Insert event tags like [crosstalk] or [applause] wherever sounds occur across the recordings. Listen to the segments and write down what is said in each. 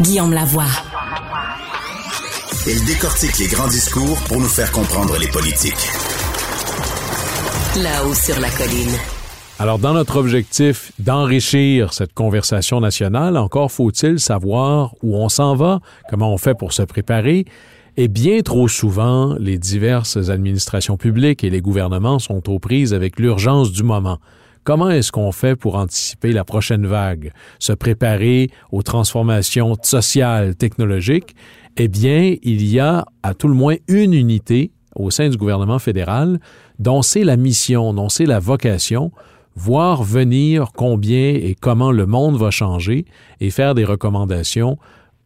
Guillaume Lavoie. Il décortique les grands discours pour nous faire comprendre les politiques. Là-haut sur la colline. Alors, dans notre objectif d'enrichir cette conversation nationale, encore faut-il savoir où on s'en va, comment on fait pour se préparer. Et bien trop souvent, les diverses administrations publiques et les gouvernements sont aux prises avec l'urgence du moment. Comment est-ce qu'on fait pour anticiper la prochaine vague, se préparer aux transformations sociales, technologiques? Eh bien, il y a à tout le moins une unité au sein du gouvernement fédéral dont c'est la mission, dont c'est la vocation, voir venir combien et comment le monde va changer et faire des recommandations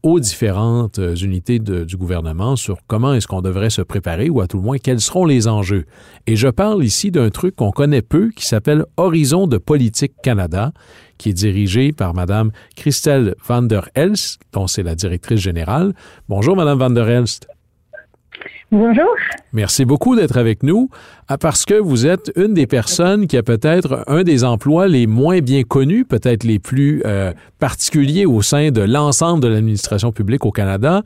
aux différentes euh, unités du gouvernement sur comment est-ce qu'on devrait se préparer ou à tout le moins quels seront les enjeux. Et je parle ici d'un truc qu'on connaît peu qui s'appelle Horizon de politique Canada, qui est dirigé par Madame Christelle van der Elst, dont c'est la directrice générale. Bonjour Madame van der Elst. Bonjour. Merci beaucoup d'être avec nous ah, parce que vous êtes une des personnes qui a peut-être un des emplois les moins bien connus, peut-être les plus euh, particuliers au sein de l'ensemble de l'administration publique au Canada.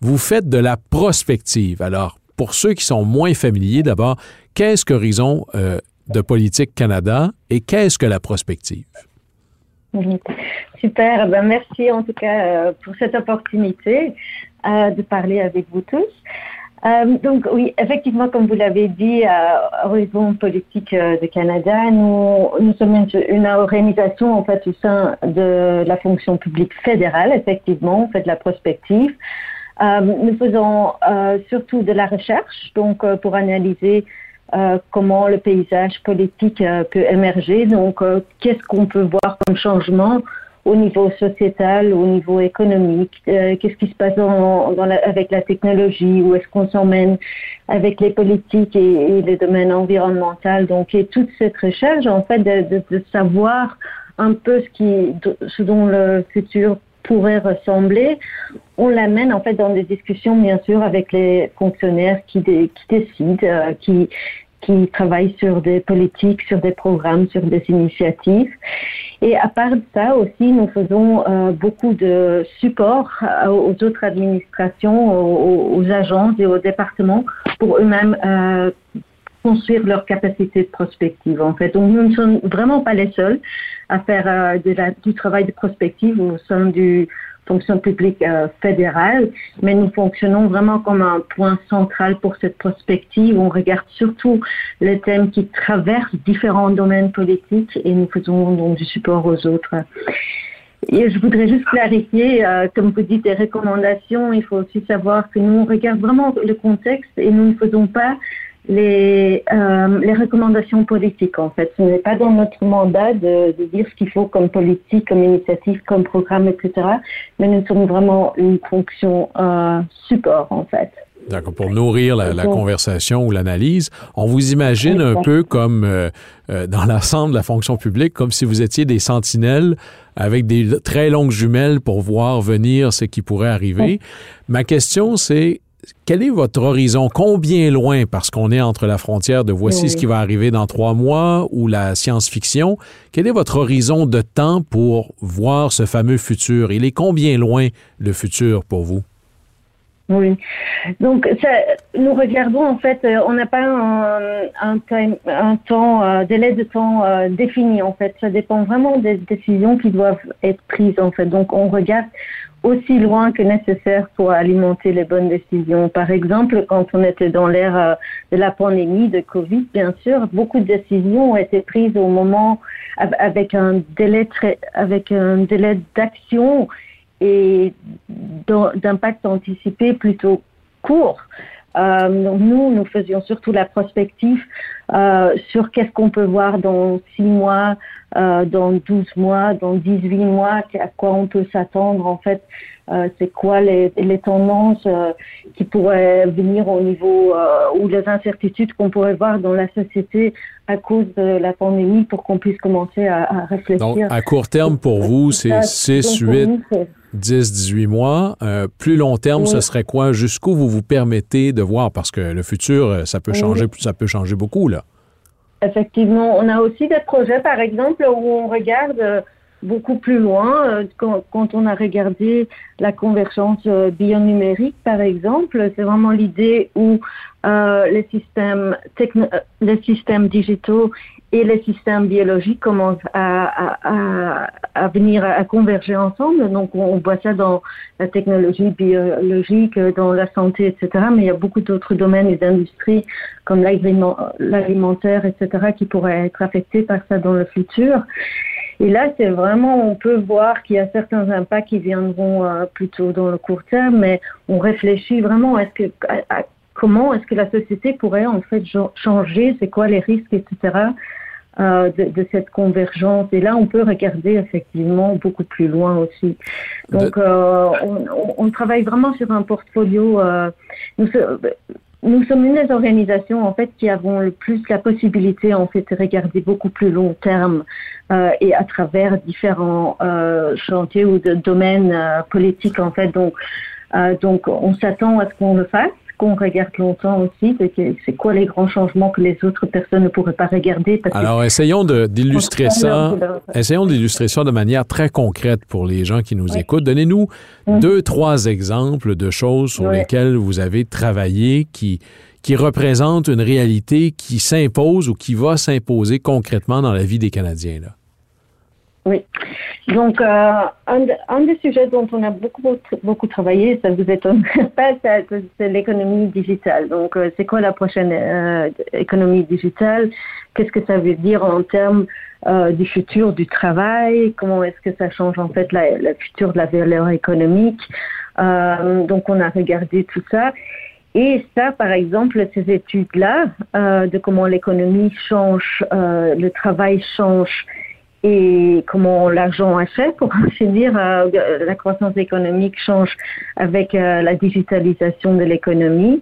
Vous faites de la prospective. Alors, pour ceux qui sont moins familiers, d'abord, qu'est-ce qu'Horizon euh, de politique Canada et qu'est-ce que la prospective? Super, ben merci en tout cas euh, pour cette opportunité de parler avec vous tous. Euh, donc oui, effectivement, comme vous l'avez dit, à Horizon Politique euh, de Canada, nous, sommes une, organisation en fait au sein de la fonction publique fédérale. Effectivement, on fait de la prospective. Euh, nous faisons euh, surtout de la recherche, donc euh, pour analyser comment le paysage politique peut émerger. Donc, qu'est-ce qu'on peut voir comme changement au niveau sociétal, au niveau économique, euh, qu'est-ce qui se passe dans, dans la, avec la technologie, où est-ce qu'on s'emmène avec les politiques et, et les domaines environnementaux. Donc, et toute cette recherche, en fait, de, de, de savoir un peu ce, qui, ce dont le futur pourrait ressembler, on l'amène en fait dans des discussions bien sûr avec les fonctionnaires qui, qui décident, euh, qui qui travaillent sur des politiques, sur des programmes, sur des initiatives. Et à part ça aussi, nous faisons euh, beaucoup de support euh, aux autres administrations, aux, agences et aux départements pour eux-mêmes euh, construire leur capacité de prospective. En fait, donc nous ne sommes vraiment pas les seuls à faire du travail de prospective au sein du fonction publique euh, fédérale, mais nous fonctionnons vraiment comme un point central pour cette prospective. On regarde surtout les thèmes qui traversent différents domaines politiques et nous faisons donc du support aux autres. Et je voudrais juste clarifier, euh, comme vous dites, des recommandations. Il faut aussi savoir que nous, on regarde vraiment le contexte et nous ne faisons pas les, euh, les recommandations politiques, en fait. Ce n'est pas dans notre mandat de, de dire ce qu'il faut comme politique, comme initiative, comme programme, etc. Mais nous sommes vraiment une fonction euh, support, en fait. D'accord. Pour nourrir la, la conversation ou l'analyse, on vous imagine un peu comme euh, euh, dans l'ensemble de la fonction publique, comme si vous étiez des sentinelles avec des très longues jumelles pour voir venir ce qui pourrait arriver. Ma question, c'est quel est votre horizon? Combien loin, parce qu'on est entre la frontière de voici oui. ce qui va arriver dans trois mois ou la science-fiction, quel est votre horizon de temps pour voir ce fameux futur? Il est combien loin le futur pour vous? Oui. Donc, ça, nous regardons, en fait, euh, on n'a pas un, un, time, un temps, euh, délai de temps euh, défini, en fait. Ça dépend vraiment des décisions qui doivent être prises, en fait. Donc, on regarde aussi loin que nécessaire pour alimenter les bonnes décisions. Par exemple, quand on était dans l'ère euh, de la pandémie de Covid, bien sûr, beaucoup de décisions ont été prises au moment avec un délai avec un délai d'action et d'impact anticipé plutôt court. Euh, nous, nous faisions surtout la prospective euh, sur qu'est-ce qu'on peut voir dans six mois, euh, dans 12 mois, dans 18 mois, à quoi on peut s'attendre en fait. Euh, c'est quoi les, les tendances euh, qui pourraient venir au niveau ou les incertitudes qu'on pourrait voir dans la société à cause de la pandémie pour qu'on puisse commencer à, à, réfléchir. Donc, à court terme, pour vous, c'est 6, 8, 10, 18 mois. Euh, plus long terme, oui. ce serait quoi? Jusqu'où vous vous permettez de voir? Parce que le futur, ça peut changer, oui. ça peut changer beaucoup, là. Effectivement. On a aussi des projets, par exemple, où on regarde beaucoup plus loin. Quand, quand, on a regardé la convergence bionumérique, par exemple, c'est vraiment l'idée où les systèmes les systèmes digitaux et les systèmes biologiques commencent à, à, à, venir à converger ensemble. Donc, on voit ça dans la technologie biologique, dans la santé, etc. Mais il y a beaucoup d'autres domaines et d'industries comme l'alimentaire, etc., qui pourraient être affectés par ça dans le futur. Et là, c'est vraiment, on peut voir qu'il y a certains impacts qui viendront euh, plutôt dans le court terme, mais on réfléchit vraiment est-ce que, comment est-ce que la société pourrait en fait changer, c'est quoi les risques, etc. Euh, de, de, cette convergence. Et là, on peut regarder effectivement beaucoup plus loin aussi. Donc, euh, on, on, travaille vraiment sur un portfolio. Euh, nous, nous sommes une des organisations en fait qui avons le plus la possibilité en fait de regarder beaucoup plus long terme euh, et à travers différents euh, chantiers ou de domaines euh, politiques en fait. Donc, donc on s'attend à ce qu'on le fasse qu'on regarde longtemps aussi, c'est quoi les grands changements que les autres personnes ne pourraient pas regarder? Alors, essayons d'illustrer ça. Essayons d'illustrer ça de manière très concrète pour les gens qui nous écoutent. Donnez-nous hum. deux, trois exemples de choses sur lesquelles vous avez travaillé qui, qui représentent une réalité qui s'impose ou qui va s'imposer concrètement dans la vie des Canadiens. Là. Oui. Donc, euh, un, des sujets dont on a beaucoup, beaucoup travaillé, ça vous étonne [laughs] pas, c'est l'économie digitale. Donc, euh, c'est quoi la prochaine euh, économie digitale? Qu'est-ce que ça veut dire en termes du futur du travail? Comment est-ce que ça change en fait le futur de la valeur économique? Donc, on a regardé tout ça. Et ça, par exemple, ces études-là, de comment l'économie change, le travail change, et comment l'argent fait, pour [laughs] ainsi dire. Euh, la croissance économique change avec euh, la digitalisation de l'économie.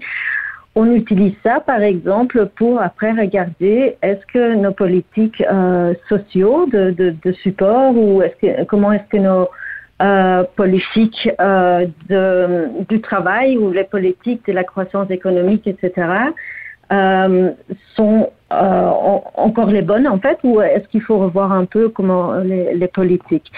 On utilise ça, par exemple, pour après regarder est-ce que nos politiques euh, sociaux de, de, support ou comment est-ce que nos politiques de, du travail ou les politiques de la croissance économique, etc., sont euh, encore les bonnes en fait ou est-ce qu'il faut revoir un peu comment les, politiques?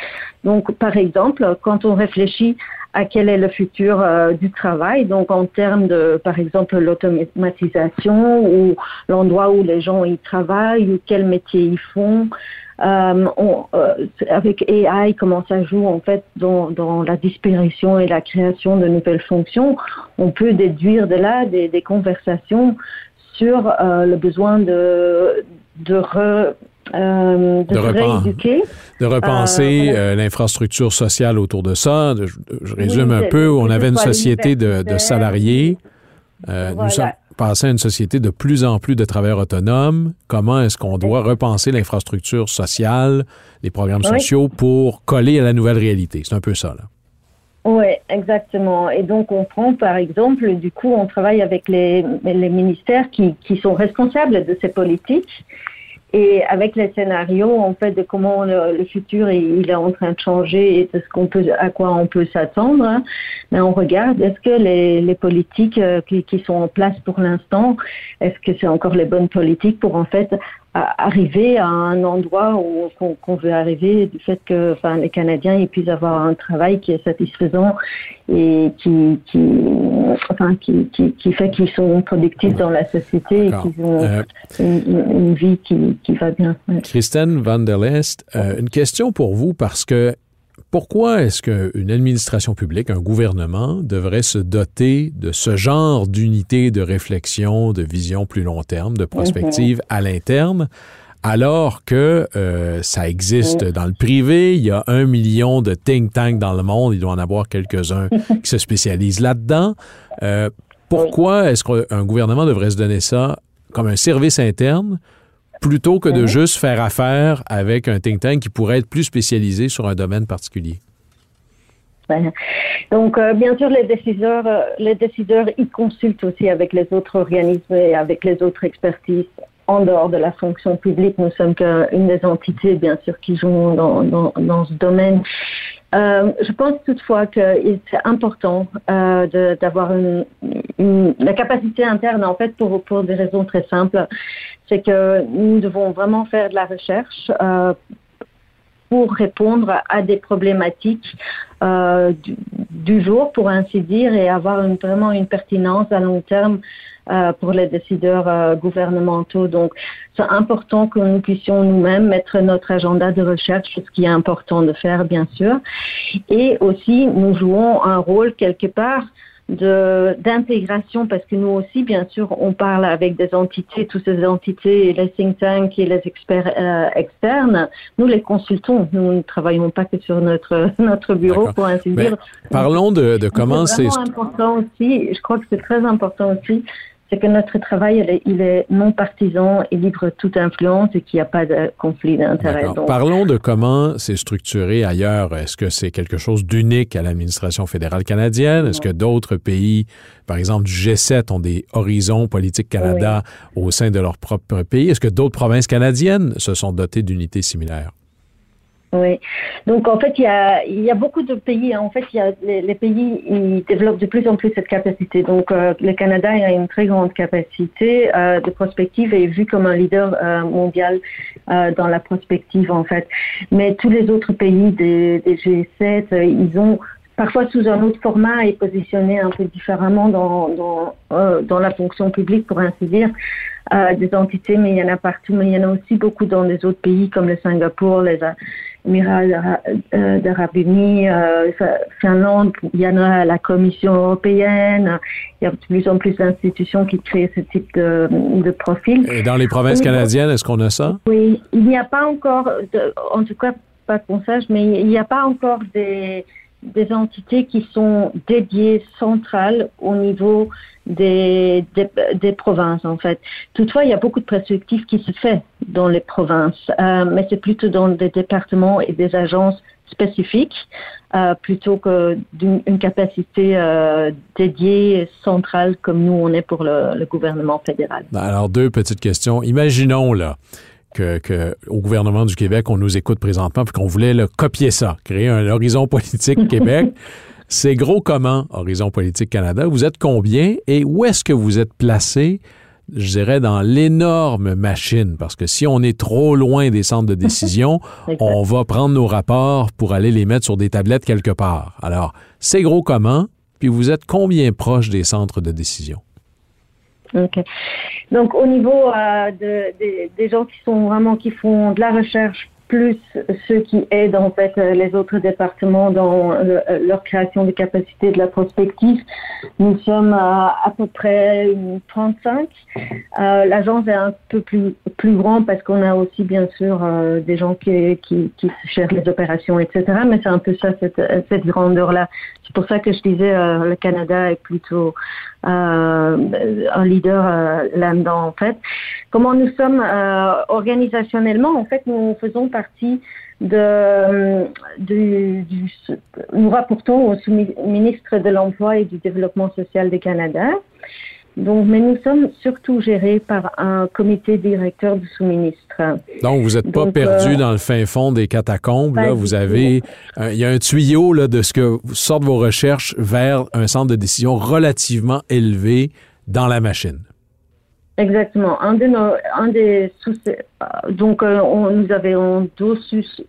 Donc par exemple, quand on réfléchit à quel est le futur euh, du travail, donc en termes de par exemple l'automatisation ou l'endroit où les gens y travaillent ou quel métier ils font, euh, on, euh, avec AI, comment ça joue en fait dans, la disparition et la création de nouvelles fonctions, on peut déduire de là des conversations sur euh, le besoin de, de, re, euh, de, rééduquer. De repenser euh, l'infrastructure sociale autour de ça. Je, résume un peu. On avait une société de, de salariés. Nous sommes passés à une société de plus en plus de travailleurs autonomes. Comment est-ce qu'on doit repenser l'infrastructure sociale, les programmes sociaux pour coller à la nouvelle réalité? C'est un peu ça, là. Oui, exactement. Et donc, on prend, par exemple, du coup, on travaille avec les, les ministères qui, qui sont responsables de ces politiques et avec les scénarios, en fait, de comment le, futur il est en train de changer et de ce qu'on peut, à quoi on peut s'attendre, hein. mais on regarde est-ce que les, les politiques euh, qui, qui, sont en place pour l'instant, est-ce que c'est encore les bonnes politiques pour en fait arriver à un endroit où qu'on veut arriver du fait que enfin les Canadiens ils puissent avoir un travail qui est satisfaisant et qui qui enfin qui qui, qui fait qu'ils sont productifs dans la société et qu'ils ont euh, une, une, vie qui, qui va bien. Christine Van der Lest, euh, une question pour vous parce que pourquoi est-ce qu'une administration publique, un gouvernement, devrait se doter de ce genre d'unité de réflexion, de vision plus long terme, de prospective à l'interne, alors que euh, ça existe dans le privé, il y a un million de think tanks dans le monde, il doit en avoir quelques-uns [laughs] qui se spécialisent là-dedans. Euh, pourquoi est-ce qu'un gouvernement devrait se donner ça comme un service interne plutôt que de mhm. juste faire affaire avec un think tank qui pourrait être plus spécialisé sur un domaine particulier. Donc, euh, bien sûr, les décideurs, euh, les décideurs, ils consultent aussi avec les autres organismes et avec les autres expertises en dehors de la fonction publique. Nous sommes qu'une des entités, bien sûr, qui jouent dans, dans, dans ce domaine. Euh, je pense toutefois que c'est important euh, d'avoir une, la capacité interne, en fait, pour, pour des raisons très simples. C'est que nous devons vraiment faire de la recherche. Euh, pour répondre à des problématiques euh, du, jour, pour ainsi dire, et avoir vraiment une pertinence à long terme euh, pour les décideurs euh, gouvernementaux. Donc, c'est important que nous puissions nous-mêmes mettre notre agenda de recherche, ce qui est important de faire, bien sûr. Et aussi, nous jouons un rôle quelque part d'intégration parce que nous aussi bien sûr on parle avec des entités toutes ces entités les think tanks et les experts euh, externes. Nous les consultons. Nous ne travaillons pas que sur notre [laughs] notre bureau pour ainsi dire. parlons de, de comment c'est important aussi je crois que c'est très important aussi c'est que notre travail, il est, non partisan et libre toute influence et qu'il n'y a pas de conflit d'intérêt. Parlons de comment c'est structuré ailleurs. Est-ce que c'est quelque chose d'unique à l'administration fédérale canadienne? Est-ce que d'autres pays, par exemple du G7, ont des horizons politiques Canada oui. au sein de leur propre pays? Est-ce que d'autres provinces canadiennes se sont dotées d'unités similaires? Oui. Donc en fait, il y a, beaucoup de pays. En fait, les, pays ils développent de plus en plus cette capacité. Donc euh, le Canada a une très grande capacité euh, de prospective et est vu comme un leader euh, mondial dans la prospective en fait. Mais tous les autres pays des, des G7, euh, ils ont parfois sous un autre format et positionnés un peu différemment dans, la fonction publique, pour ainsi dire, des entités, mais il y en a partout. Mais il y en a aussi beaucoup dans les autres pays comme le Singapour, les Émirats d'Arabes Unis, euh, Finlande, il y en a la Commission européenne. Il y a de plus en plus d'institutions qui créent ce type de, de profil. Et dans les provinces canadiennes, est-ce qu'on a ça? Oui, il n'y a pas encore, de, en tout cas pas qu'on sache, mais il n'y a pas encore des des entités qui sont dédiées centrales au niveau des, des, des, provinces en fait. Toutefois, il y a beaucoup de perspectives qui se fait dans les provinces, euh, mais c'est plutôt dans des départements et des agences spécifiques euh, plutôt que d'une capacité euh, dédiée centrale comme nous on est pour le, le gouvernement fédéral. Alors deux petites questions. Imaginons là que, que, au gouvernement du Québec, on nous écoute présentement, puis qu'on voulait le copier ça, créer un horizon politique [laughs] Québec. C'est gros comment, Horizon Politique Canada? Vous êtes combien et où est-ce que vous êtes placé, je dirais, dans l'énorme machine? Parce que si on est trop loin des centres de décision, [laughs] on va prendre nos rapports pour aller les mettre sur des tablettes quelque part. Alors, c'est gros comment? Puis vous êtes combien proche des centres de décision? OK. Donc, au niveau euh, de, de, des gens qui sont vraiment, qui font de la recherche, plus ceux qui aident en fait les autres départements dans le, leur création de capacités de la prospective, nous sommes à, à peu près 35. Euh, L'agence est un peu plus, plus grande parce qu'on a aussi bien sûr euh, des gens qui, qui, qui les opérations, etc. Mais c'est un peu ça, cette, cette grandeur-là. C'est pour ça que je disais euh, le Canada est plutôt euh, un leader euh, là-dedans en fait. Comment nous sommes organisationnellement En fait, nous faisons partie de, du, nous rapportons au sous-ministre de l'Emploi et du Développement social du Canada. Donc, mais nous sommes surtout gérés par un comité directeur du sous-ministre. Donc, vous n'êtes pas perdu euh, dans le fin fond des catacombes. Là. Vous avez, euh, il y a un tuyau là, de ce que sortent vos recherches vers un centre de décision relativement élevé dans la machine. Exactement. Un, de nos, un des sous donc euh, on, nous avions deux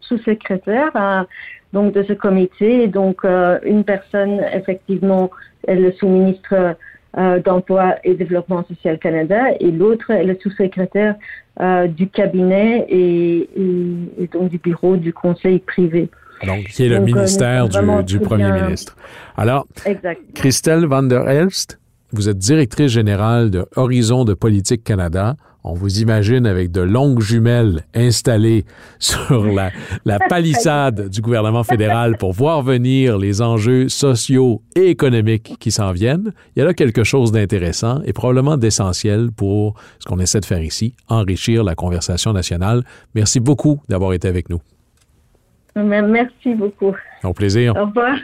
sous-secrétaires sous donc de ce comité. Et donc euh, une personne effectivement est le sous-ministre euh, d'emploi et développement social Canada et l'autre est le sous-secrétaire euh, du cabinet et, et, et, donc du bureau du conseil privé. Donc, qui est le ministère du, du premier bien... ministre. Alors. Christelle Van der Elst, vous êtes directrice générale de Horizon de Politique Canada. On vous imagine avec de longues jumelles installées [laughs] sur la, la palissade du gouvernement fédéral pour voir venir les enjeux sociaux et économiques qui s'en viennent. Il y a là quelque chose d'intéressant et probablement d'essentiel pour ce qu'on essaie de faire ici, enrichir la conversation nationale. Merci beaucoup d'avoir été avec nous. Merci beaucoup. Au plaisir. Au revoir.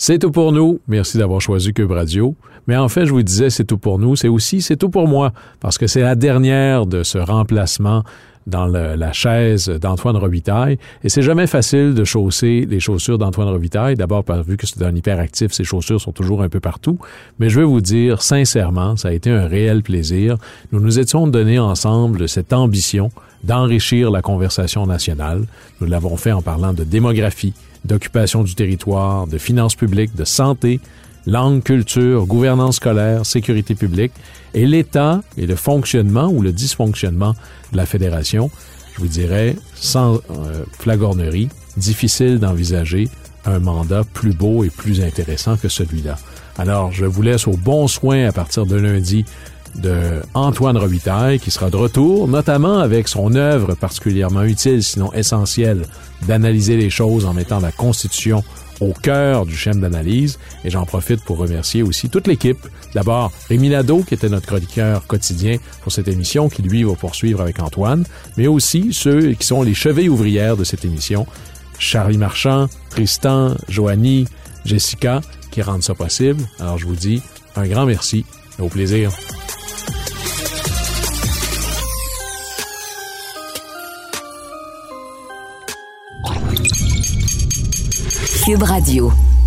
C'est tout pour nous. Merci d'avoir choisi Cube Radio. Mais en fait, je vous disais, c'est tout pour nous. C'est aussi, c'est tout pour moi, parce que c'est la dernière de ce remplacement dans la chaise d'Antoine Robitaille. Et c'est jamais facile de chausser les chaussures d'Antoine Robitaille. D'abord, vu que c'est un hyperactif, ses chaussures sont toujours un peu partout. Mais je vais vous dire, sincèrement, ça a été un réel plaisir. Nous nous étions donnés ensemble cette ambition d'enrichir la conversation nationale. Nous l'avons fait en parlant de démographie, d'occupation du territoire, de finances publiques, de santé, langue, culture, gouvernance scolaire, sécurité publique et l'état et le fonctionnement ou le dysfonctionnement de la fédération. Je vous dirais, sans euh, flagornerie, difficile d'envisager un mandat plus beau et plus intéressant que celui-là. Alors, je vous laisse au bon soin à partir de lundi de Antoine Robitaille, qui sera de retour, notamment avec son œuvre particulièrement utile, sinon essentielle, d'analyser les choses en mettant la Constitution au cœur du schéma d'analyse. Et j'en profite pour remercier aussi toute l'équipe. D'abord, Rémi Nadeau, qui était notre chroniqueur quotidien pour cette émission, qui lui va poursuivre avec Antoine, mais aussi ceux qui sont les chevilles ouvrières de cette émission. Charlie Marchand, Tristan, Joanie, Jessica, qui rendent ça possible. Alors je vous dis un grand merci et au plaisir. Cube Radio.